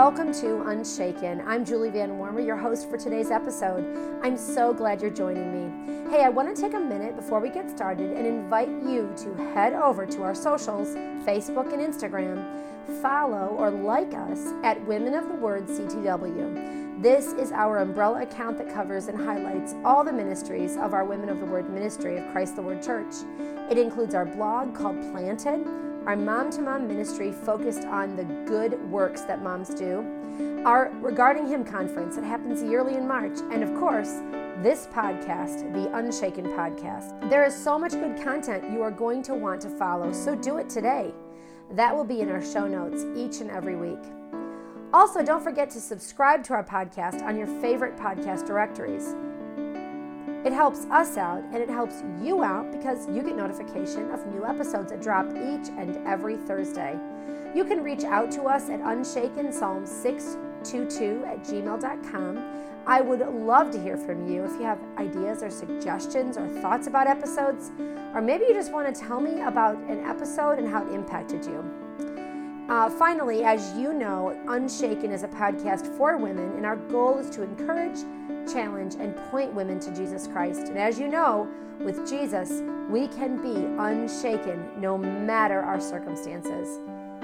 welcome to Unshaken. I'm Julie Van Warmer, your host for today's episode. I'm so glad you're joining me. Hey, I want to take a minute before we get started and invite you to head over to our socials Facebook and Instagram. Follow or like us at Women of the Word CTW. This is our umbrella account that covers and highlights all the ministries of our Women of the Word ministry of Christ the Word Church. It includes our blog called Planted our mom to mom ministry focused on the good works that moms do, our Regarding Him conference that happens yearly in March, and of course, this podcast, the Unshaken podcast. There is so much good content you are going to want to follow, so do it today. That will be in our show notes each and every week. Also, don't forget to subscribe to our podcast on your favorite podcast directories. It helps us out and it helps you out because you get notification of new episodes that drop each and every Thursday. You can reach out to us at unshaken psalm 622 at gmail.com. I would love to hear from you if you have ideas or suggestions or thoughts about episodes, or maybe you just want to tell me about an episode and how it impacted you. Uh, finally, as you know, Unshaken is a podcast for women, and our goal is to encourage challenge, and point women to Jesus Christ. And as you know, with Jesus, we can be unshaken no matter our circumstances.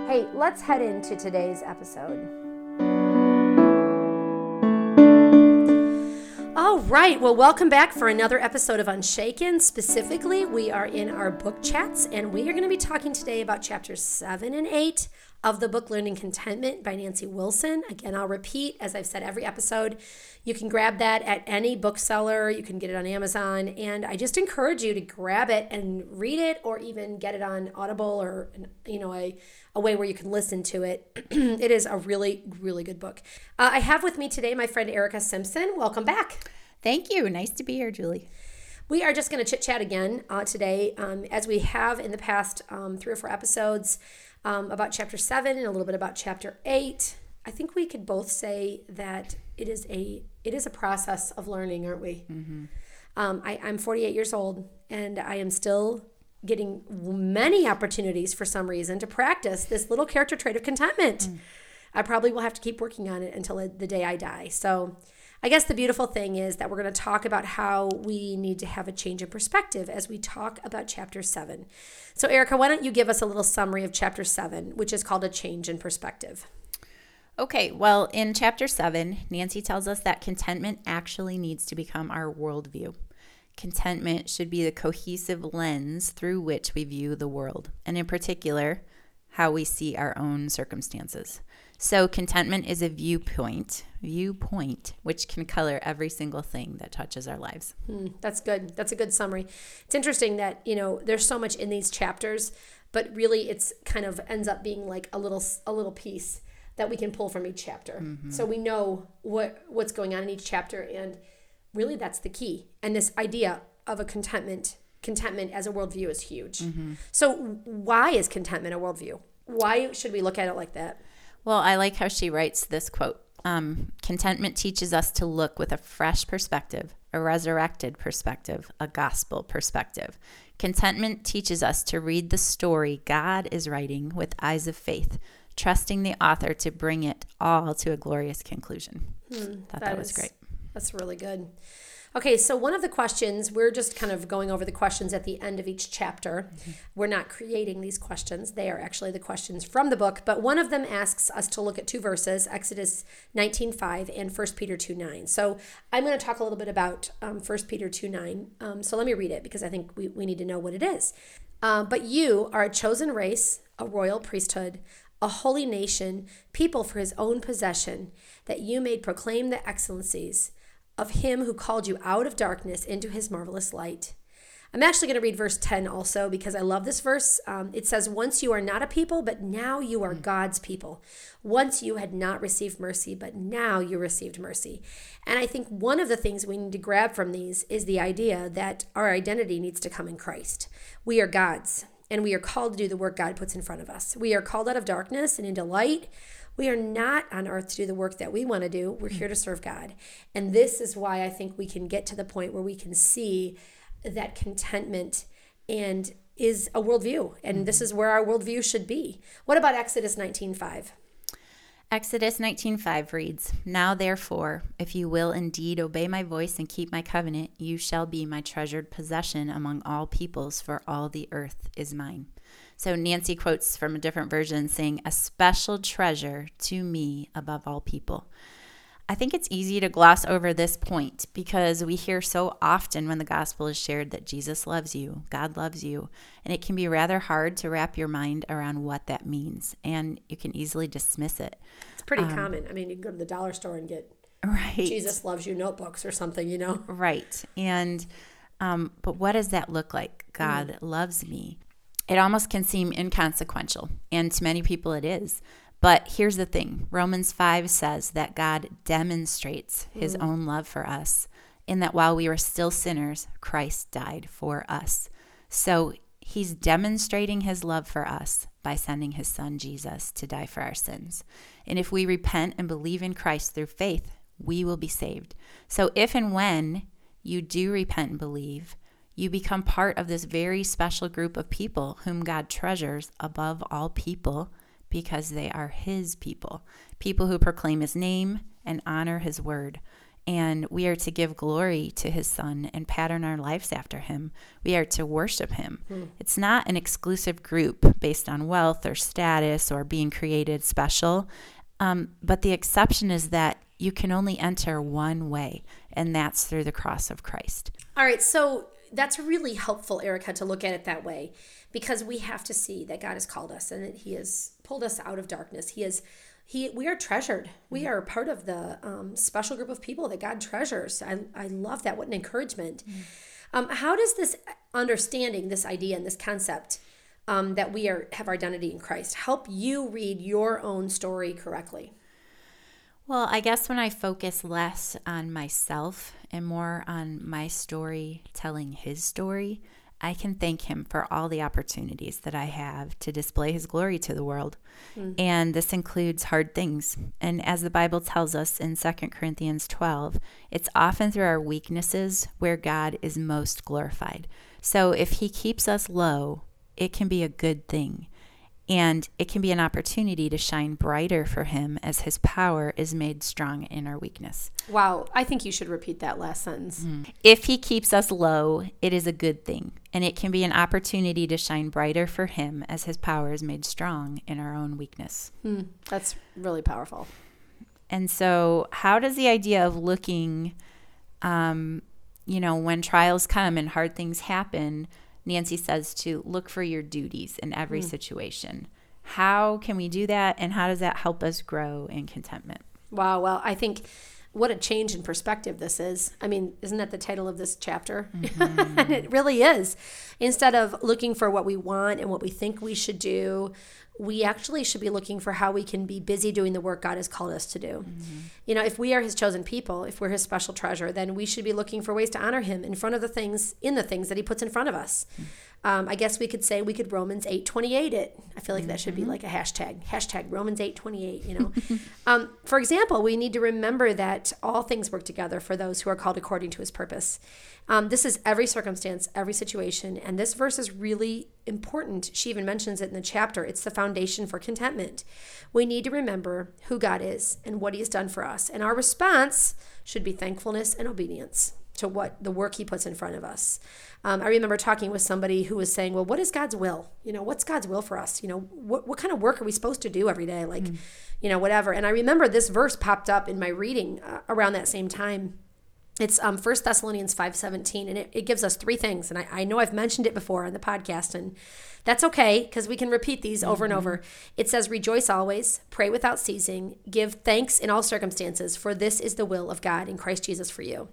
Hey, let's head into today's episode. Right, well, welcome back for another episode of Unshaken. Specifically, we are in our book chats, and we are going to be talking today about chapters 7 and 8 of the book Learning Contentment by Nancy Wilson. Again, I'll repeat, as I've said every episode, you can grab that at any bookseller. You can get it on Amazon. And I just encourage you to grab it and read it or even get it on Audible or, you know, a, a way where you can listen to it. it is a really, really good book. Uh, I have with me today my friend Erica Simpson. Welcome back. Thank you. Nice to be here, Julie. We are just going to chit chat again uh, today, um, as we have in the past um, three or four episodes um, about chapter seven and a little bit about chapter eight. I think we could both say that it is a it is a process of learning, aren't we? Mm-hmm. Um, I, I'm 48 years old, and I am still getting many opportunities for some reason to practice this little character trait of contentment. Mm. I probably will have to keep working on it until the day I die. So, I guess the beautiful thing is that we're going to talk about how we need to have a change in perspective as we talk about chapter seven. So, Erica, why don't you give us a little summary of chapter seven, which is called a change in perspective? Okay, well, in chapter seven, Nancy tells us that contentment actually needs to become our worldview. Contentment should be the cohesive lens through which we view the world, and in particular, how we see our own circumstances. So, contentment is a viewpoint, viewpoint, which can color every single thing that touches our lives. Hmm, that's good. That's a good summary. It's interesting that you know there's so much in these chapters, but really it's kind of ends up being like a little a little piece that we can pull from each chapter. Mm-hmm. So we know what what's going on in each chapter and really that's the key. And this idea of a contentment contentment as a worldview is huge. Mm-hmm. So why is contentment a worldview? Why should we look at it like that? Well, I like how she writes this quote. Um, contentment teaches us to look with a fresh perspective, a resurrected perspective, a gospel perspective. Contentment teaches us to read the story God is writing with eyes of faith, trusting the author to bring it all to a glorious conclusion. Hmm, Thought that, that was great. That's really good. Okay, so one of the questions, we're just kind of going over the questions at the end of each chapter. Mm-hmm. We're not creating these questions, they are actually the questions from the book. But one of them asks us to look at two verses Exodus 19 5 and 1 Peter 2 9. So I'm going to talk a little bit about um, 1 Peter 2 9. Um, so let me read it because I think we, we need to know what it is. Uh, but you are a chosen race, a royal priesthood a holy nation, people for his own possession, that you may proclaim the excellencies of him who called you out of darkness into his marvelous light. I'm actually going to read verse 10 also because I love this verse. Um, it says, Once you are not a people, but now you are God's people. Once you had not received mercy, but now you received mercy. And I think one of the things we need to grab from these is the idea that our identity needs to come in Christ. We are God's and we are called to do the work God puts in front of us. We are called out of darkness and into light. We are not on earth to do the work that we want to do. We're here to serve God. And this is why I think we can get to the point where we can see that contentment and is a worldview. And this is where our worldview should be. What about Exodus 19:5? Exodus 19:5 reads, "Now therefore, if you will indeed obey my voice and keep my covenant, you shall be my treasured possession among all peoples, for all the earth is mine." So Nancy quotes from a different version saying, "A special treasure to me above all people." I think it's easy to gloss over this point because we hear so often when the gospel is shared that Jesus loves you, God loves you, and it can be rather hard to wrap your mind around what that means, and you can easily dismiss it. It's pretty um, common. I mean, you can go to the dollar store and get right Jesus loves you notebooks or something, you know. Right. And um, but what does that look like? God mm. loves me. It almost can seem inconsequential, and to many people it is. But here's the thing Romans 5 says that God demonstrates his mm. own love for us in that while we were still sinners, Christ died for us. So he's demonstrating his love for us by sending his son Jesus to die for our sins. And if we repent and believe in Christ through faith, we will be saved. So if and when you do repent and believe, you become part of this very special group of people whom God treasures above all people because they are his people, people who proclaim his name and honor his word. And we are to give glory to his son and pattern our lives after him. We are to worship him. Mm. It's not an exclusive group based on wealth or status or being created special. Um, but the exception is that you can only enter one way, and that's through the cross of Christ. All right. So that's really helpful, Erica, to look at it that way because we have to see that God has called us and that He has pulled us out of darkness. He is he we are treasured. We mm-hmm. are part of the um, special group of people that God treasures. I, I love that. What an encouragement. Mm-hmm. Um, how does this understanding, this idea, and this concept um, that we are have our identity in Christ help you read your own story correctly? Well, I guess when I focus less on myself and more on my story telling his story, I can thank him for all the opportunities that I have to display his glory to the world. Mm-hmm. And this includes hard things. And as the Bible tells us in 2 Corinthians 12, it's often through our weaknesses where God is most glorified. So if he keeps us low, it can be a good thing. And it can be an opportunity to shine brighter for him as his power is made strong in our weakness. Wow, I think you should repeat that last sentence. Mm. If he keeps us low, it is a good thing. And it can be an opportunity to shine brighter for him as his power is made strong in our own weakness. Mm, that's really powerful. And so, how does the idea of looking, um, you know, when trials come and hard things happen, Nancy says to look for your duties in every mm. situation. How can we do that? And how does that help us grow in contentment? Wow. Well, I think what a change in perspective this is. I mean, isn't that the title of this chapter? Mm-hmm. and it really is. Instead of looking for what we want and what we think we should do, we actually should be looking for how we can be busy doing the work God has called us to do. Mm-hmm. You know, if we are his chosen people, if we're his special treasure, then we should be looking for ways to honor him in front of the things in the things that he puts in front of us. Um, I guess we could say we could Romans eight twenty eight it. I feel like mm-hmm. that should be mm-hmm. like a hashtag. Hashtag Romans eight twenty eight. You know, um, for example, we need to remember that all things work together for those who are called according to His purpose. Um, this is every circumstance, every situation, and this verse is really important. She even mentions it in the chapter. It's the foundation for contentment. We need to remember who God is and what He has done for us, and our response should be thankfulness and obedience to what the work he puts in front of us. Um, I remember talking with somebody who was saying, well, what is God's will? You know, what's God's will for us? You know, what, what kind of work are we supposed to do every day? Like, mm. you know, whatever. And I remember this verse popped up in my reading uh, around that same time. It's um, 1 Thessalonians 5.17, and it, it gives us three things. And I, I know I've mentioned it before on the podcast, and that's okay because we can repeat these over mm-hmm. and over. It says, Rejoice always, pray without ceasing, give thanks in all circumstances, for this is the will of God in Christ Jesus for you.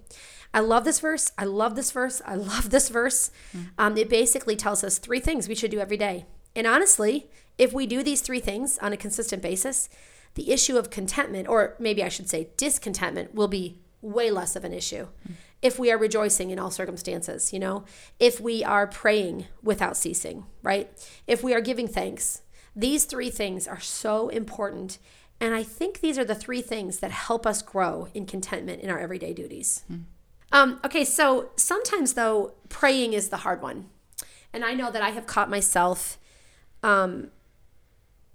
I love this verse. I love this verse. I love this verse. Mm-hmm. Um, it basically tells us three things we should do every day. And honestly, if we do these three things on a consistent basis, the issue of contentment, or maybe I should say discontentment, will be way less of an issue. Mm-hmm. If we are rejoicing in all circumstances, you know, if we are praying without ceasing, right? If we are giving thanks, these three things are so important. And I think these are the three things that help us grow in contentment in our everyday duties. Mm-hmm. Um, okay, so sometimes though, praying is the hard one. And I know that I have caught myself um,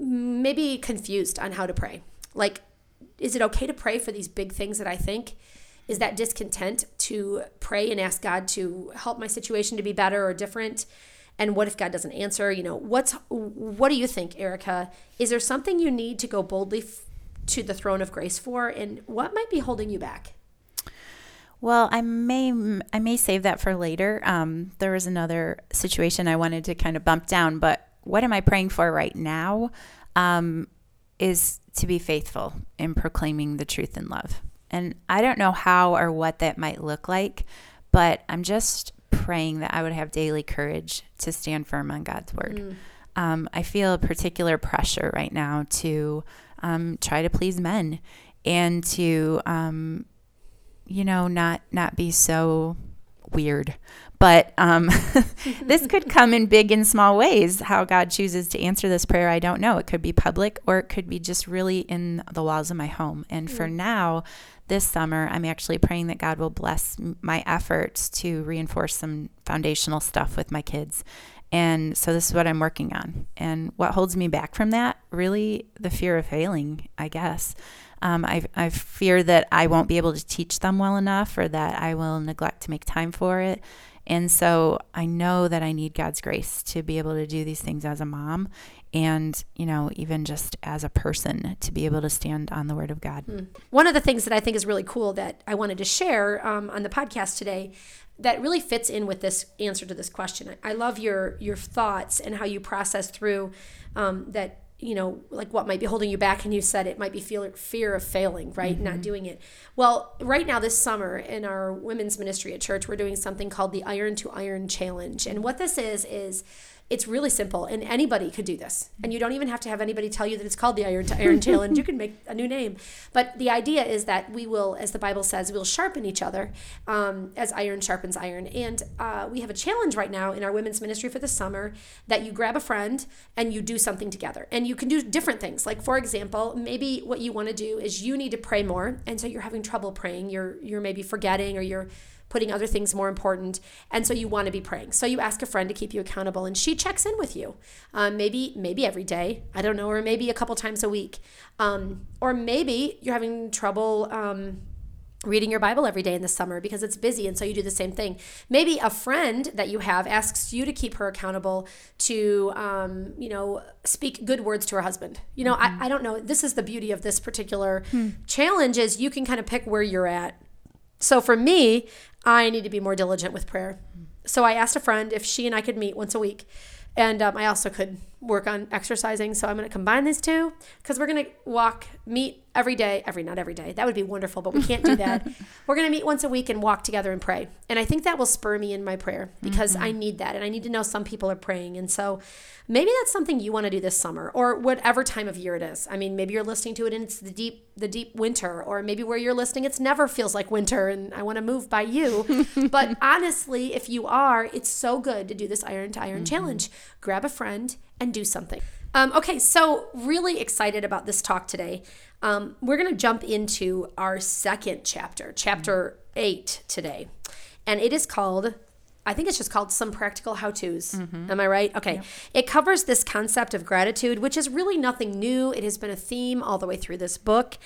maybe confused on how to pray. Like, is it okay to pray for these big things that I think? Is that discontent to pray and ask God to help my situation to be better or different? And what if God doesn't answer? You know, what's what do you think, Erica? Is there something you need to go boldly f- to the throne of grace for, and what might be holding you back? Well, I may I may save that for later. Um, there was another situation I wanted to kind of bump down, but what am I praying for right now? Um, is to be faithful in proclaiming the truth in love. And I don't know how or what that might look like, but I'm just praying that I would have daily courage to stand firm on God's word. Mm. Um, I feel a particular pressure right now to um, try to please men and to um, you know, not not be so weird. But um, this could come in big and small ways. How God chooses to answer this prayer, I don't know. It could be public or it could be just really in the walls of my home. And mm. for now, this summer, I'm actually praying that God will bless my efforts to reinforce some foundational stuff with my kids. And so this is what I'm working on. And what holds me back from that? Really, the fear of failing, I guess. Um, I, I fear that I won't be able to teach them well enough or that I will neglect to make time for it. And so I know that I need God's grace to be able to do these things as a mom and, you know, even just as a person to be able to stand on the word of God. Hmm. One of the things that I think is really cool that I wanted to share um, on the podcast today that really fits in with this answer to this question. I love your your thoughts and how you process through um, that you know, like what might be holding you back. And you said it might be fear, fear of failing, right? Mm-hmm. Not doing it. Well, right now, this summer in our women's ministry at church, we're doing something called the Iron to Iron Challenge. And what this is, is it's really simple, and anybody could do this. And you don't even have to have anybody tell you that it's called the Iron Iron Challenge. You can make a new name. But the idea is that we will, as the Bible says, we'll sharpen each other um, as iron sharpens iron. And uh, we have a challenge right now in our women's ministry for the summer that you grab a friend and you do something together. And you can do different things. Like, for example, maybe what you want to do is you need to pray more. And so you're having trouble praying. You're, you're maybe forgetting or you're putting other things more important. And so you want to be praying. So you ask a friend to keep you accountable, and she checks in with you. Um, maybe maybe every day, I don't know, or maybe a couple times a week, um, or maybe you're having trouble. Um, reading your Bible every day in the summer because it's busy. And so you do the same thing. Maybe a friend that you have asks you to keep her accountable to, um, you know, speak good words to her husband. You know, mm-hmm. I, I don't know. This is the beauty of this particular hmm. challenge is you can kind of pick where you're at. So for me, I need to be more diligent with prayer. So I asked a friend if she and I could meet once a week. And um, I also could work on exercising. So I'm going to combine these two because we're going to walk, meet every day, every, not every day. That would be wonderful, but we can't do that. we're going to meet once a week and walk together and pray. And I think that will spur me in my prayer because mm-hmm. I need that. And I need to know some people are praying. And so maybe that's something you want to do this summer or whatever time of year it is. I mean, maybe you're listening to it and it's the deep, the deep winter, or maybe where you're listening, it's never feels like winter and I want to move by you. but honestly, if you are, it's so good to do this iron to iron mm-hmm. challenge. Grab a friend and do something. Um, okay, so really excited about this talk today. Um, we're going to jump into our second chapter, chapter eight today. And it is called I think it's just called Some Practical How To's. Mm-hmm. Am I right? Okay. Yep. It covers this concept of gratitude, which is really nothing new. It has been a theme all the way through this book.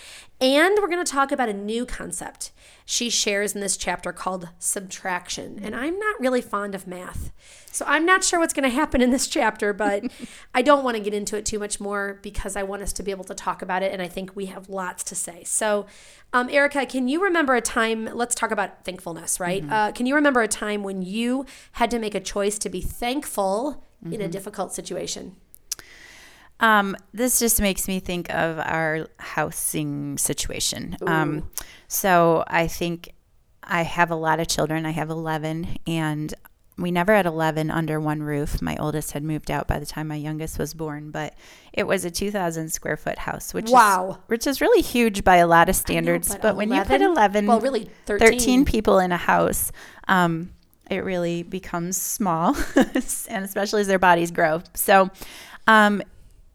And we're going to talk about a new concept she shares in this chapter called subtraction. And I'm not really fond of math. So I'm not sure what's going to happen in this chapter, but I don't want to get into it too much more because I want us to be able to talk about it. And I think we have lots to say. So, um, Erica, can you remember a time? Let's talk about thankfulness, right? Mm-hmm. Uh, can you remember a time when you had to make a choice to be thankful mm-hmm. in a mm-hmm. difficult situation? Um, this just makes me think of our housing situation. Um, so I think I have a lot of children. I have 11, and we never had 11 under one roof. My oldest had moved out by the time my youngest was born, but it was a 2,000 square foot house, which wow. is which is really huge by a lot of standards. Know, but, but when you put 11, well, really 13, 13 people in a house, um, it really becomes small, and especially as their bodies grow. So, um,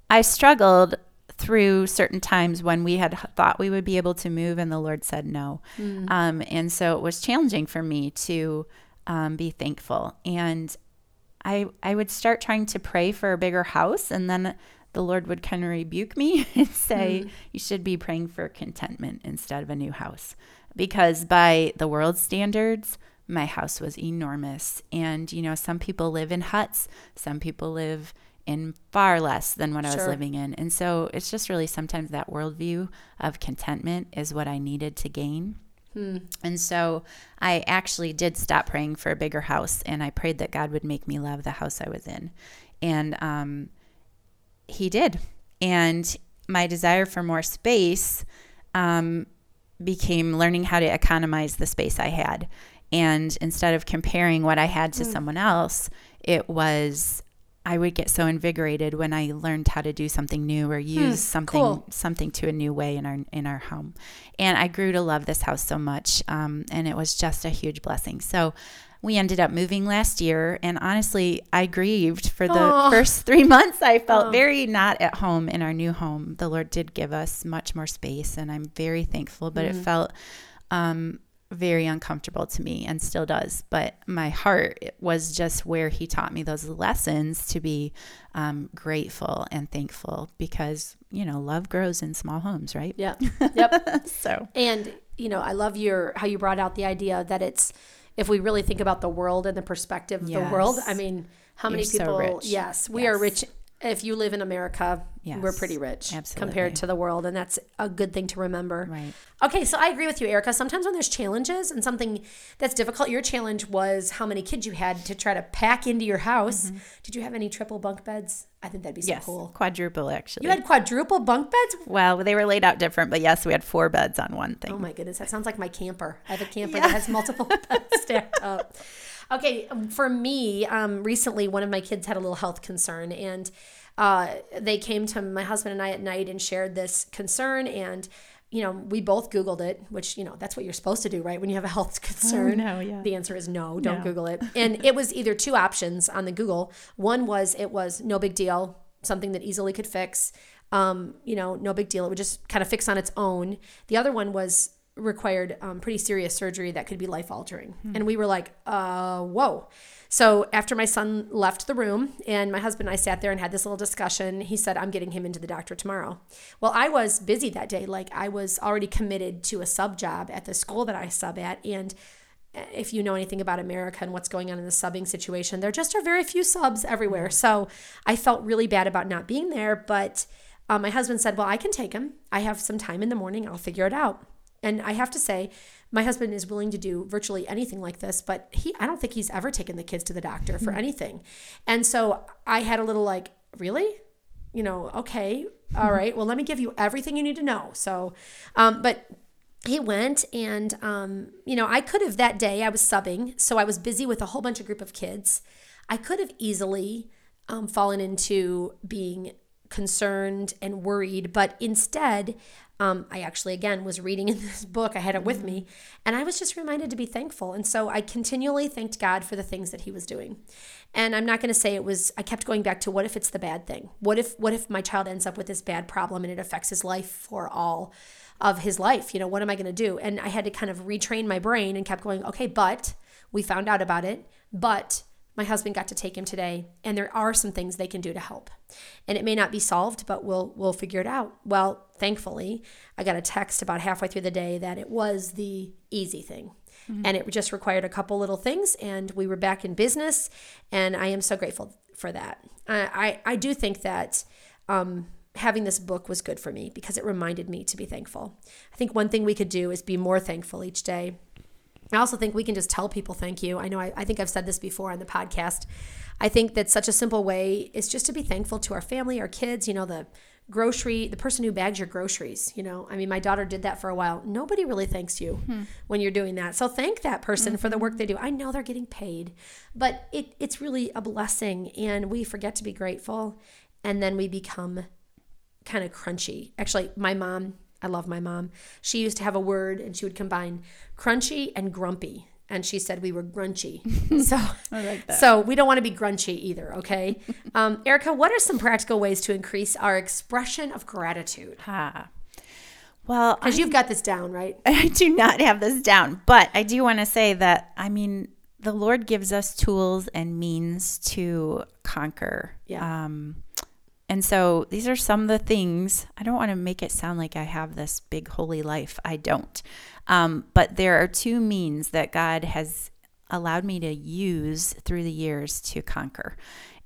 I struggled through certain times when we had thought we would be able to move and the Lord said no. Mm. Um, and so it was challenging for me to um, be thankful. And I, I would start trying to pray for a bigger house and then the Lord would kind of rebuke me and say, mm. You should be praying for contentment instead of a new house. Because by the world's standards, my house was enormous. And, you know, some people live in huts, some people live in far less than what I was living in. And so it's just really sometimes that worldview of contentment is what I needed to gain. Hmm. And so I actually did stop praying for a bigger house and I prayed that God would make me love the house I was in. And um, He did. And my desire for more space um, became learning how to economize the space I had. And instead of comparing what I had to mm. someone else, it was I would get so invigorated when I learned how to do something new or hmm, use hmm, something cool. something to a new way in our in our home. And I grew to love this house so much, um, and it was just a huge blessing. So we ended up moving last year, and honestly, I grieved for the Aww. first three months. I felt Aww. very not at home in our new home. The Lord did give us much more space, and I'm very thankful. But mm-hmm. it felt um, very uncomfortable to me and still does. But my heart was just where he taught me those lessons to be um, grateful and thankful because, you know, love grows in small homes, right? Yeah. Yep. so, and, you know, I love your, how you brought out the idea that it's, if we really think about the world and the perspective of yes. the world, I mean, how You're many people, so yes, we yes. are rich if you live in America, yes, we're pretty rich absolutely. compared to the world, and that's a good thing to remember. Right. Okay, so I agree with you, Erica. Sometimes when there's challenges and something that's difficult, your challenge was how many kids you had to try to pack into your house. Mm-hmm. Did you have any triple bunk beds? I think that'd be so yes, cool. Quadruple, actually. You had quadruple bunk beds? Well, they were laid out different, but yes, we had four beds on one thing. Oh my goodness, that sounds like my camper. I have a camper yeah. that has multiple beds stacked up. Okay, um, for me, um, recently one of my kids had a little health concern, and uh, they came to my husband and I at night and shared this concern, and you know, we both Googled it, which, you know, that's what you're supposed to do, right? When you have a health concern. Oh, no, yeah. The answer is no, don't no. Google it. And it was either two options on the Google. One was it was no big deal, something that easily could fix. Um, you know, no big deal. It would just kind of fix on its own. The other one was required um, pretty serious surgery that could be life altering. Hmm. And we were like, uh, whoa. So after my son left the room and my husband and I sat there and had this little discussion, he said, I'm getting him into the doctor tomorrow. Well, I was busy that day. Like I was already committed to a sub job at the school that I sub at. And eh, if you know anything about America and what's going on in the subbing situation, there just are very few subs everywhere. So I felt really bad about not being there. But um, my husband said, Well, I can take him. I have some time in the morning. I'll figure it out. And I have to say, my husband is willing to do virtually anything like this, but he I don't think he's ever taken the kids to the doctor for mm-hmm. anything. And so I had a little like, really? You know, okay, all right. Well, let me give you everything you need to know. So, um, but he went and um, you know, I could have that day I was subbing, so I was busy with a whole bunch of group of kids. I could have easily um, fallen into being concerned and worried, but instead um, I actually, again, was reading in this book. I had it with me, and I was just reminded to be thankful. And so I continually thanked God for the things that He was doing. And I'm not going to say it was. I kept going back to what if it's the bad thing? What if what if my child ends up with this bad problem and it affects his life for all of his life? You know, what am I going to do? And I had to kind of retrain my brain and kept going. Okay, but we found out about it. But my husband got to take him today, and there are some things they can do to help. And it may not be solved, but we'll we'll figure it out. Well, thankfully, I got a text about halfway through the day that it was the easy thing. Mm-hmm. And it just required a couple little things, and we were back in business. And I am so grateful for that. I, I, I do think that um, having this book was good for me because it reminded me to be thankful. I think one thing we could do is be more thankful each day I also think we can just tell people thank you. I know I, I, think I've said this before on the podcast. I think that such a simple way is just to be thankful to our family, our kids, you know, the grocery, the person who bags your groceries, you know. I mean, my daughter did that for a while. Nobody really thanks you hmm. when you're doing that. So thank that person mm-hmm. for the work they do. I know they're getting paid, but it, it's really a blessing and we forget to be grateful and then we become kind of crunchy. Actually, my mom I love my mom. She used to have a word and she would combine crunchy and grumpy. And she said we were grunchy. So, like so we don't want to be grunchy either, okay? Um, Erica, what are some practical ways to increase our expression of gratitude? Ha. Well, because you've got this down, right? I do not have this down, but I do want to say that, I mean, the Lord gives us tools and means to conquer. Yeah. Um, and so these are some of the things. I don't want to make it sound like I have this big holy life. I don't. Um, but there are two means that God has allowed me to use through the years to conquer.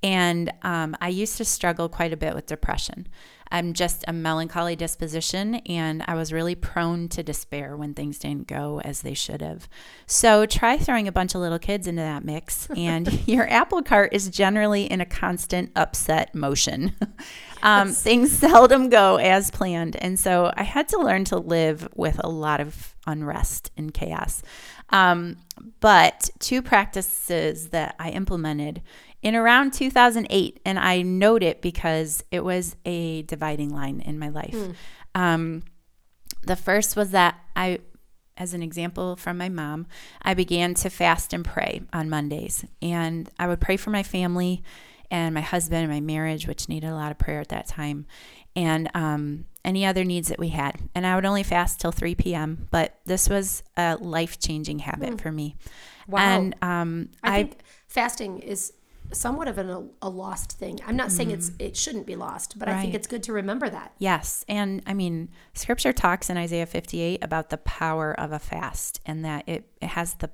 And um, I used to struggle quite a bit with depression. I'm just a melancholy disposition, and I was really prone to despair when things didn't go as they should have. So try throwing a bunch of little kids into that mix, and your apple cart is generally in a constant upset motion. um, yes. Things seldom go as planned. And so I had to learn to live with a lot of unrest and chaos. Um, but two practices that I implemented in around 2008. And I note it because it was a dividing line in my life. Mm. Um, the first was that I, as an example from my mom, I began to fast and pray on Mondays. And I would pray for my family and my husband and my marriage, which needed a lot of prayer at that time, and um, any other needs that we had. And I would only fast till 3 p.m., but this was a life changing habit mm. for me. Wow. And um, I, I think fasting is somewhat of an, a lost thing. I'm not saying it's mm-hmm. it shouldn't be lost, but right. I think it's good to remember that. Yes, and I mean, Scripture talks in Isaiah 58 about the power of a fast, and that it, it has the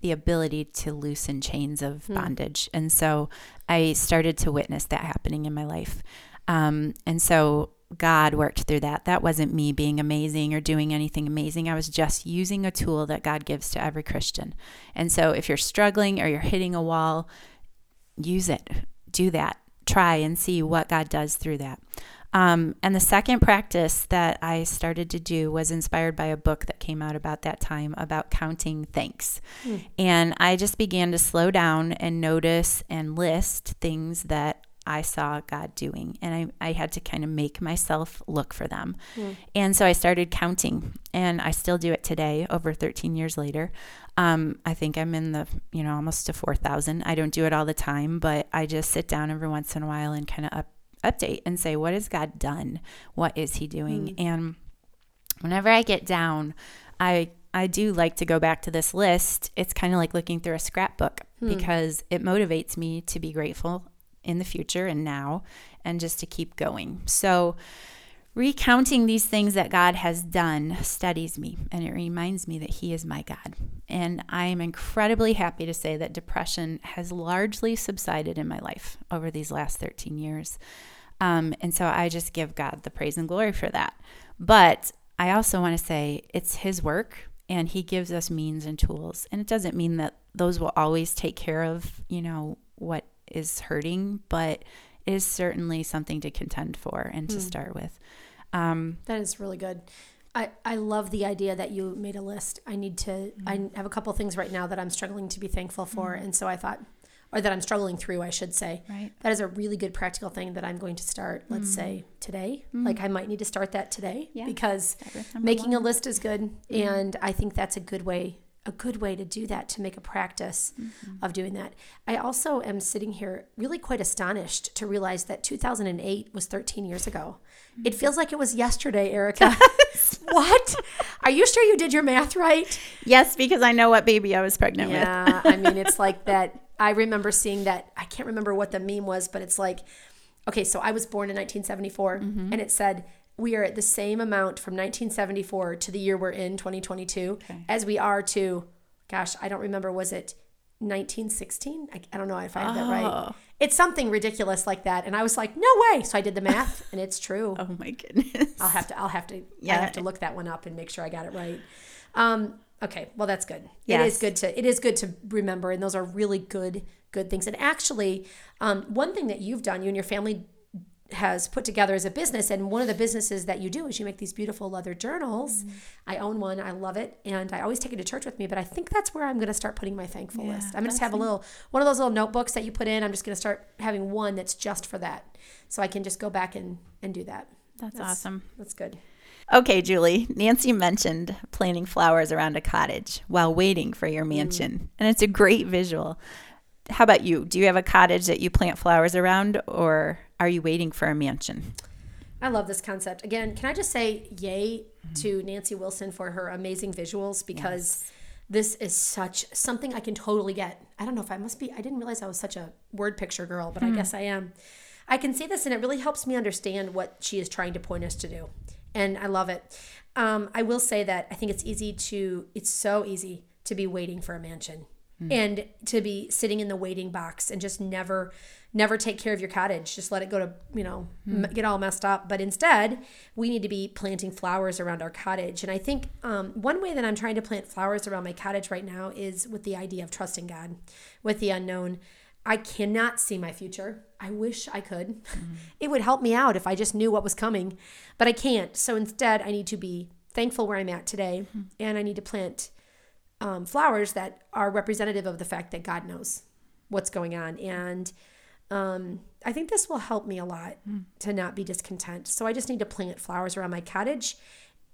the ability to loosen chains of hmm. bondage. And so I started to witness that happening in my life. Um, and so God worked through that. That wasn't me being amazing or doing anything amazing. I was just using a tool that God gives to every Christian. And so if you're struggling or you're hitting a wall, use it. Do that. Try and see what God does through that. Um, and the second practice that I started to do was inspired by a book that came out about that time about counting thanks. Mm. And I just began to slow down and notice and list things that I saw God doing. And I, I had to kind of make myself look for them. Mm. And so I started counting, and I still do it today, over 13 years later. Um, I think I'm in the, you know, almost to 4,000. I don't do it all the time, but I just sit down every once in a while and kind of up, update and say, what has God done? What is He doing? Mm. And whenever I get down, I I do like to go back to this list. It's kind of like looking through a scrapbook hmm. because it motivates me to be grateful in the future and now and just to keep going. So, recounting these things that God has done steadies me and it reminds me that He is my God. And I am incredibly happy to say that depression has largely subsided in my life over these last 13 years. Um, and so I just give God the praise and glory for that. But I also want to say it's His work and He gives us means and tools. And it doesn't mean that those will always take care of, you know, what is hurting, but is certainly something to contend for and to mm. start with. Um, that is really good. I, I love the idea that you made a list. I need to, mm. I have a couple things right now that I'm struggling to be thankful for. Mm. And so I thought, or that I'm struggling through, I should say. Right. That is a really good practical thing that I'm going to start, let's mm. say today. Mm. Like I might need to start that today yeah. because making one. a list is good. Mm. And I think that's a good way a good way to do that to make a practice mm-hmm. of doing that. I also am sitting here really quite astonished to realize that 2008 was 13 years ago. Mm-hmm. It feels like it was yesterday, Erica. what? Are you sure you did your math right? Yes, because I know what baby I was pregnant yeah, with. Yeah, I mean, it's like that. I remember seeing that. I can't remember what the meme was, but it's like, okay, so I was born in 1974, mm-hmm. and it said, we are at the same amount from 1974 to the year we're in 2022 okay. as we are to gosh i don't remember was it 1916 I, I don't know if i have oh. that right oh. it's something ridiculous like that and i was like no way so i did the math and it's true oh my goodness i'll have to i'll have to yeah. i have to look that one up and make sure i got it right um, okay well that's good yes. it is good to it is good to remember and those are really good good things and actually um, one thing that you've done you and your family has put together as a business and one of the businesses that you do is you make these beautiful leather journals mm-hmm. i own one i love it and i always take it to church with me but i think that's where i'm going to start putting my thankful yeah, list i'm going to just have a little one of those little notebooks that you put in i'm just going to start having one that's just for that so i can just go back and and do that that's, that's awesome that's good Okay, Julie. Nancy mentioned planting flowers around a cottage while waiting for your mm. mansion, mm. and it's a great visual. How about you? Do you have a cottage that you plant flowers around, or are you waiting for a mansion? I love this concept. Again, can I just say yay mm-hmm. to Nancy Wilson for her amazing visuals because yes. this is such something I can totally get. I don't know if I must be, I didn't realize I was such a word picture girl, but hmm. I guess I am. I can see this and it really helps me understand what she is trying to point us to do. And I love it. Um, I will say that I think it's easy to, it's so easy to be waiting for a mansion and to be sitting in the waiting box and just never never take care of your cottage. Just let it go to you know m- get all messed up. But instead we need to be planting flowers around our cottage. And i think um, one way that i'm trying to plant flowers around my cottage right now is with the idea of trusting god with the unknown. I cannot see my future. I wish i could. It would help me out if i just knew what was coming but i can't. So instead i need to be thankful where i'm at today and i need to plant um, flowers that are representative of the fact that God knows what's going on. And um, I think this will help me a lot to not be discontent. So I just need to plant flowers around my cottage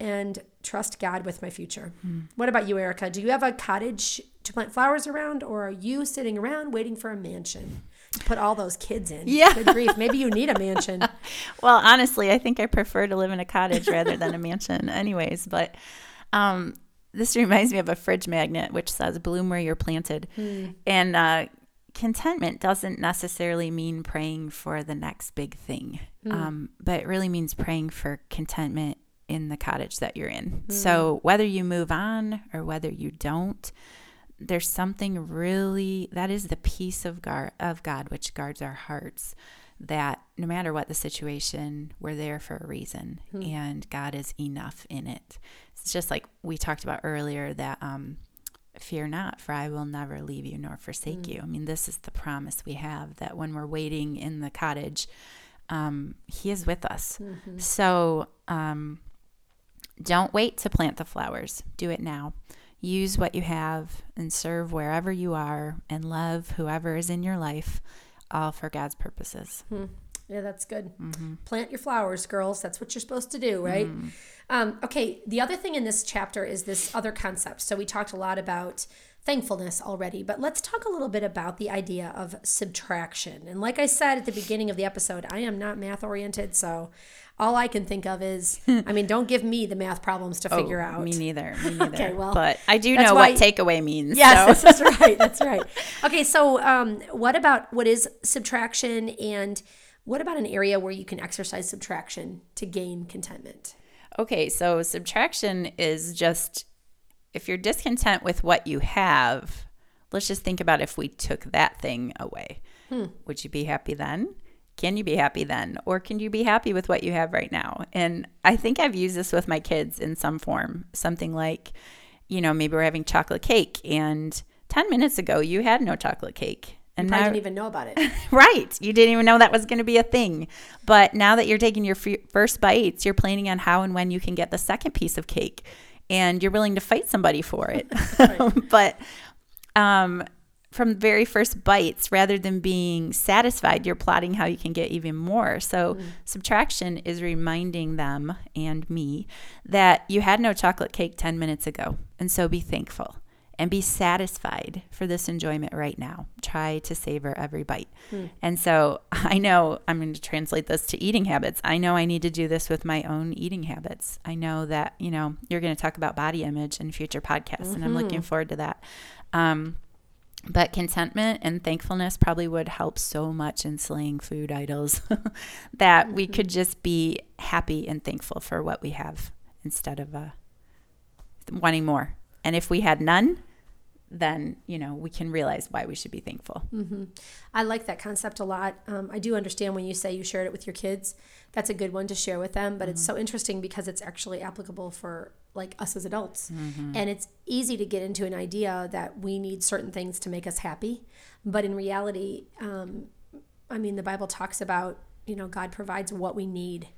and trust God with my future. What about you, Erica? Do you have a cottage to plant flowers around, or are you sitting around waiting for a mansion to put all those kids in? Yeah. Good grief. Maybe you need a mansion. Well, honestly, I think I prefer to live in a cottage rather than a mansion, anyways. But um, this reminds me of a fridge magnet which says "Bloom where you're planted," and uh, contentment doesn't necessarily mean praying for the next big thing, um, but it really means praying for contentment in the cottage that you're in. So whether you move on or whether you don't, there's something really that is the peace of God of God which guards our hearts that no matter what the situation we're there for a reason and God is enough in it. It's just like we talked about earlier that um fear not for I will never leave you nor forsake you I mean this is the promise we have that when we're waiting in the cottage um he is with us so um don't wait to plant the flowers. Do it now. Use what you have and serve wherever you are and love whoever is in your life, all for God's purposes. Yeah, that's good. Plant your flowers, girls. That's what you're supposed to do, right? Um, okay, the other thing in this chapter is this other concept. So we talked a lot about thankfulness already, but let's talk a little bit about the idea of subtraction. And like I said at the beginning of the episode, I am not math oriented, so all I can think of is, I mean, don't give me the math problems to figure out. Oh, Me neither. Me neither. Okay, well, but I do know what takeaway means. Yes, so- that's right. That's right. Okay, so um, what about what is subtraction, and what about an area where you can exercise subtraction to gain contentment? Okay, so subtraction is just if you're discontent with what you have, let's just think about if we took that thing away. Hmm. Would you be happy then? Can you be happy then? Or can you be happy with what you have right now? And I think I've used this with my kids in some form. Something like, you know, maybe we're having chocolate cake and 10 minutes ago you had no chocolate cake. And I didn't even know about it. Right. You didn't even know that was going to be a thing. But now that you're taking your f- first bites, you're planning on how and when you can get the second piece of cake. And you're willing to fight somebody for it. but um, from the very first bites, rather than being satisfied, you're plotting how you can get even more. So, subtraction is reminding them and me that you had no chocolate cake 10 minutes ago. And so be thankful and be satisfied for this enjoyment right now. Try to savor every bite. And so I know I'm going to translate this to eating habits. I know I need to do this with my own eating habits. I know that, you know, you're going to talk about body image in future podcasts, and I'm looking forward to that. Um, but contentment and thankfulness probably would help so much in slaying food idols that we could just be happy and thankful for what we have instead of uh, wanting more. And if we had none, then you know we can realize why we should be thankful. I like that concept a lot. Um, I do understand when you say you shared it with your kids. That's a good one to share with them. But it's so interesting because it's actually applicable for like us as adults, and it's easy to get into an idea that we need certain things to make us happy. But in reality, um, I mean, the Bible talks about you know God provides what we need.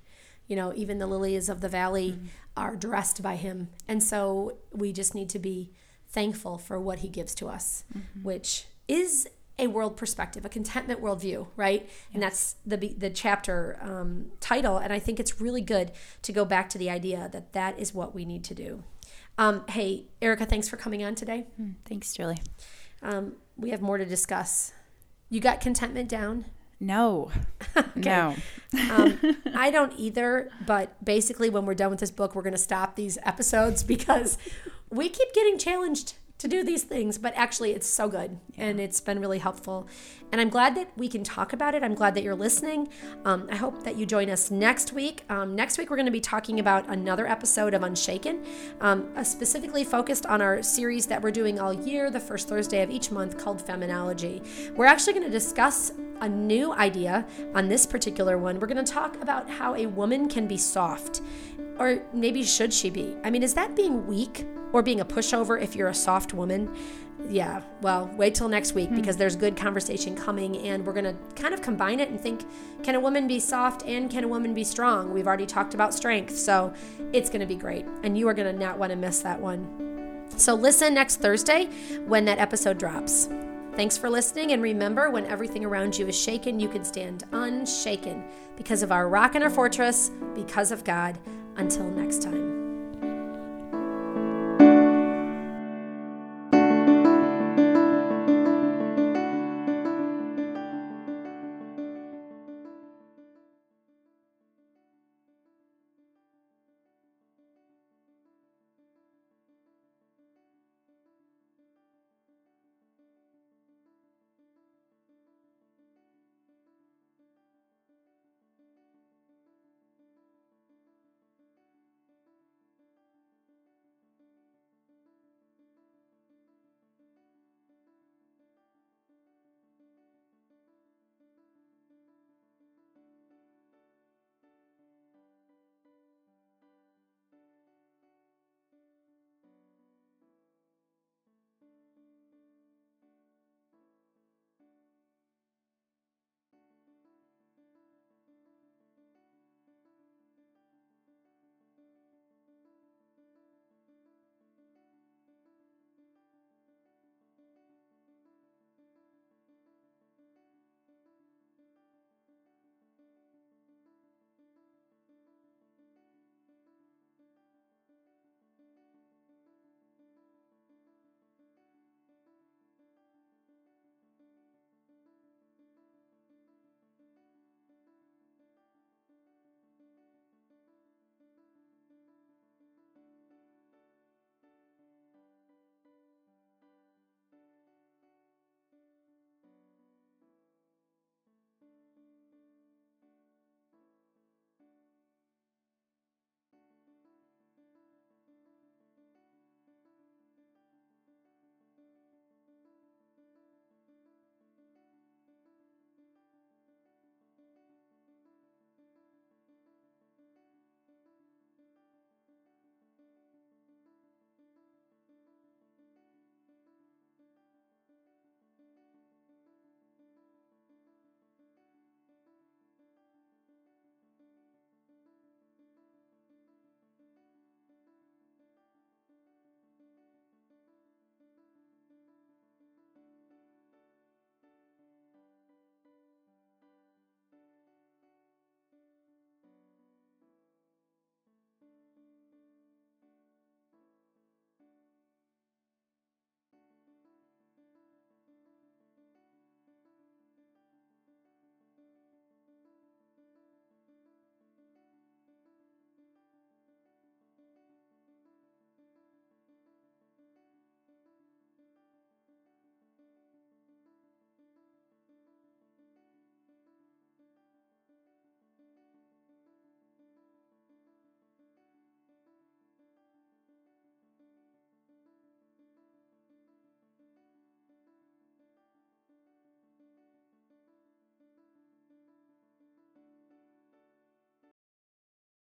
You know, even the lilies of the valley are dressed by Him, and so we just need to be thankful for what He gives to us, which is a world perspective, a contentment worldview, right? And that's the the chapter um, title. And I think it's really good to go back to the idea that that is what we need to do. Um, hey, Erica, thanks for coming on today. Thanks, Julie. Um, we have more to discuss. You got contentment down? No, no. Um, I don't either, but basically, when we're done with this book, we're going to stop these episodes because we keep getting challenged to do these things, but actually it's so good and it's been really helpful. And I'm glad that we can talk about it. I'm glad that you're listening. Um, I hope that you join us next week. Um, next week, we're going to be talking about another episode of Unshaken, um, specifically focused on our series that we're doing all year, the first Thursday of each month called Feminology. We're actually going to discuss a new idea on this particular one. We're going to talk about how a woman can be soft. Or maybe should she be? I mean, is that being weak or being a pushover if you're a soft woman? Yeah, well, wait till next week hmm. because there's good conversation coming and we're going to kind of combine it and think can a woman be soft and can a woman be strong? We've already talked about strength, so it's going to be great. And you are going to not want to miss that one. So listen next Thursday when that episode drops. Thanks for listening, and remember when everything around you is shaken, you can stand unshaken because of our rock and our fortress, because of God. Until next time.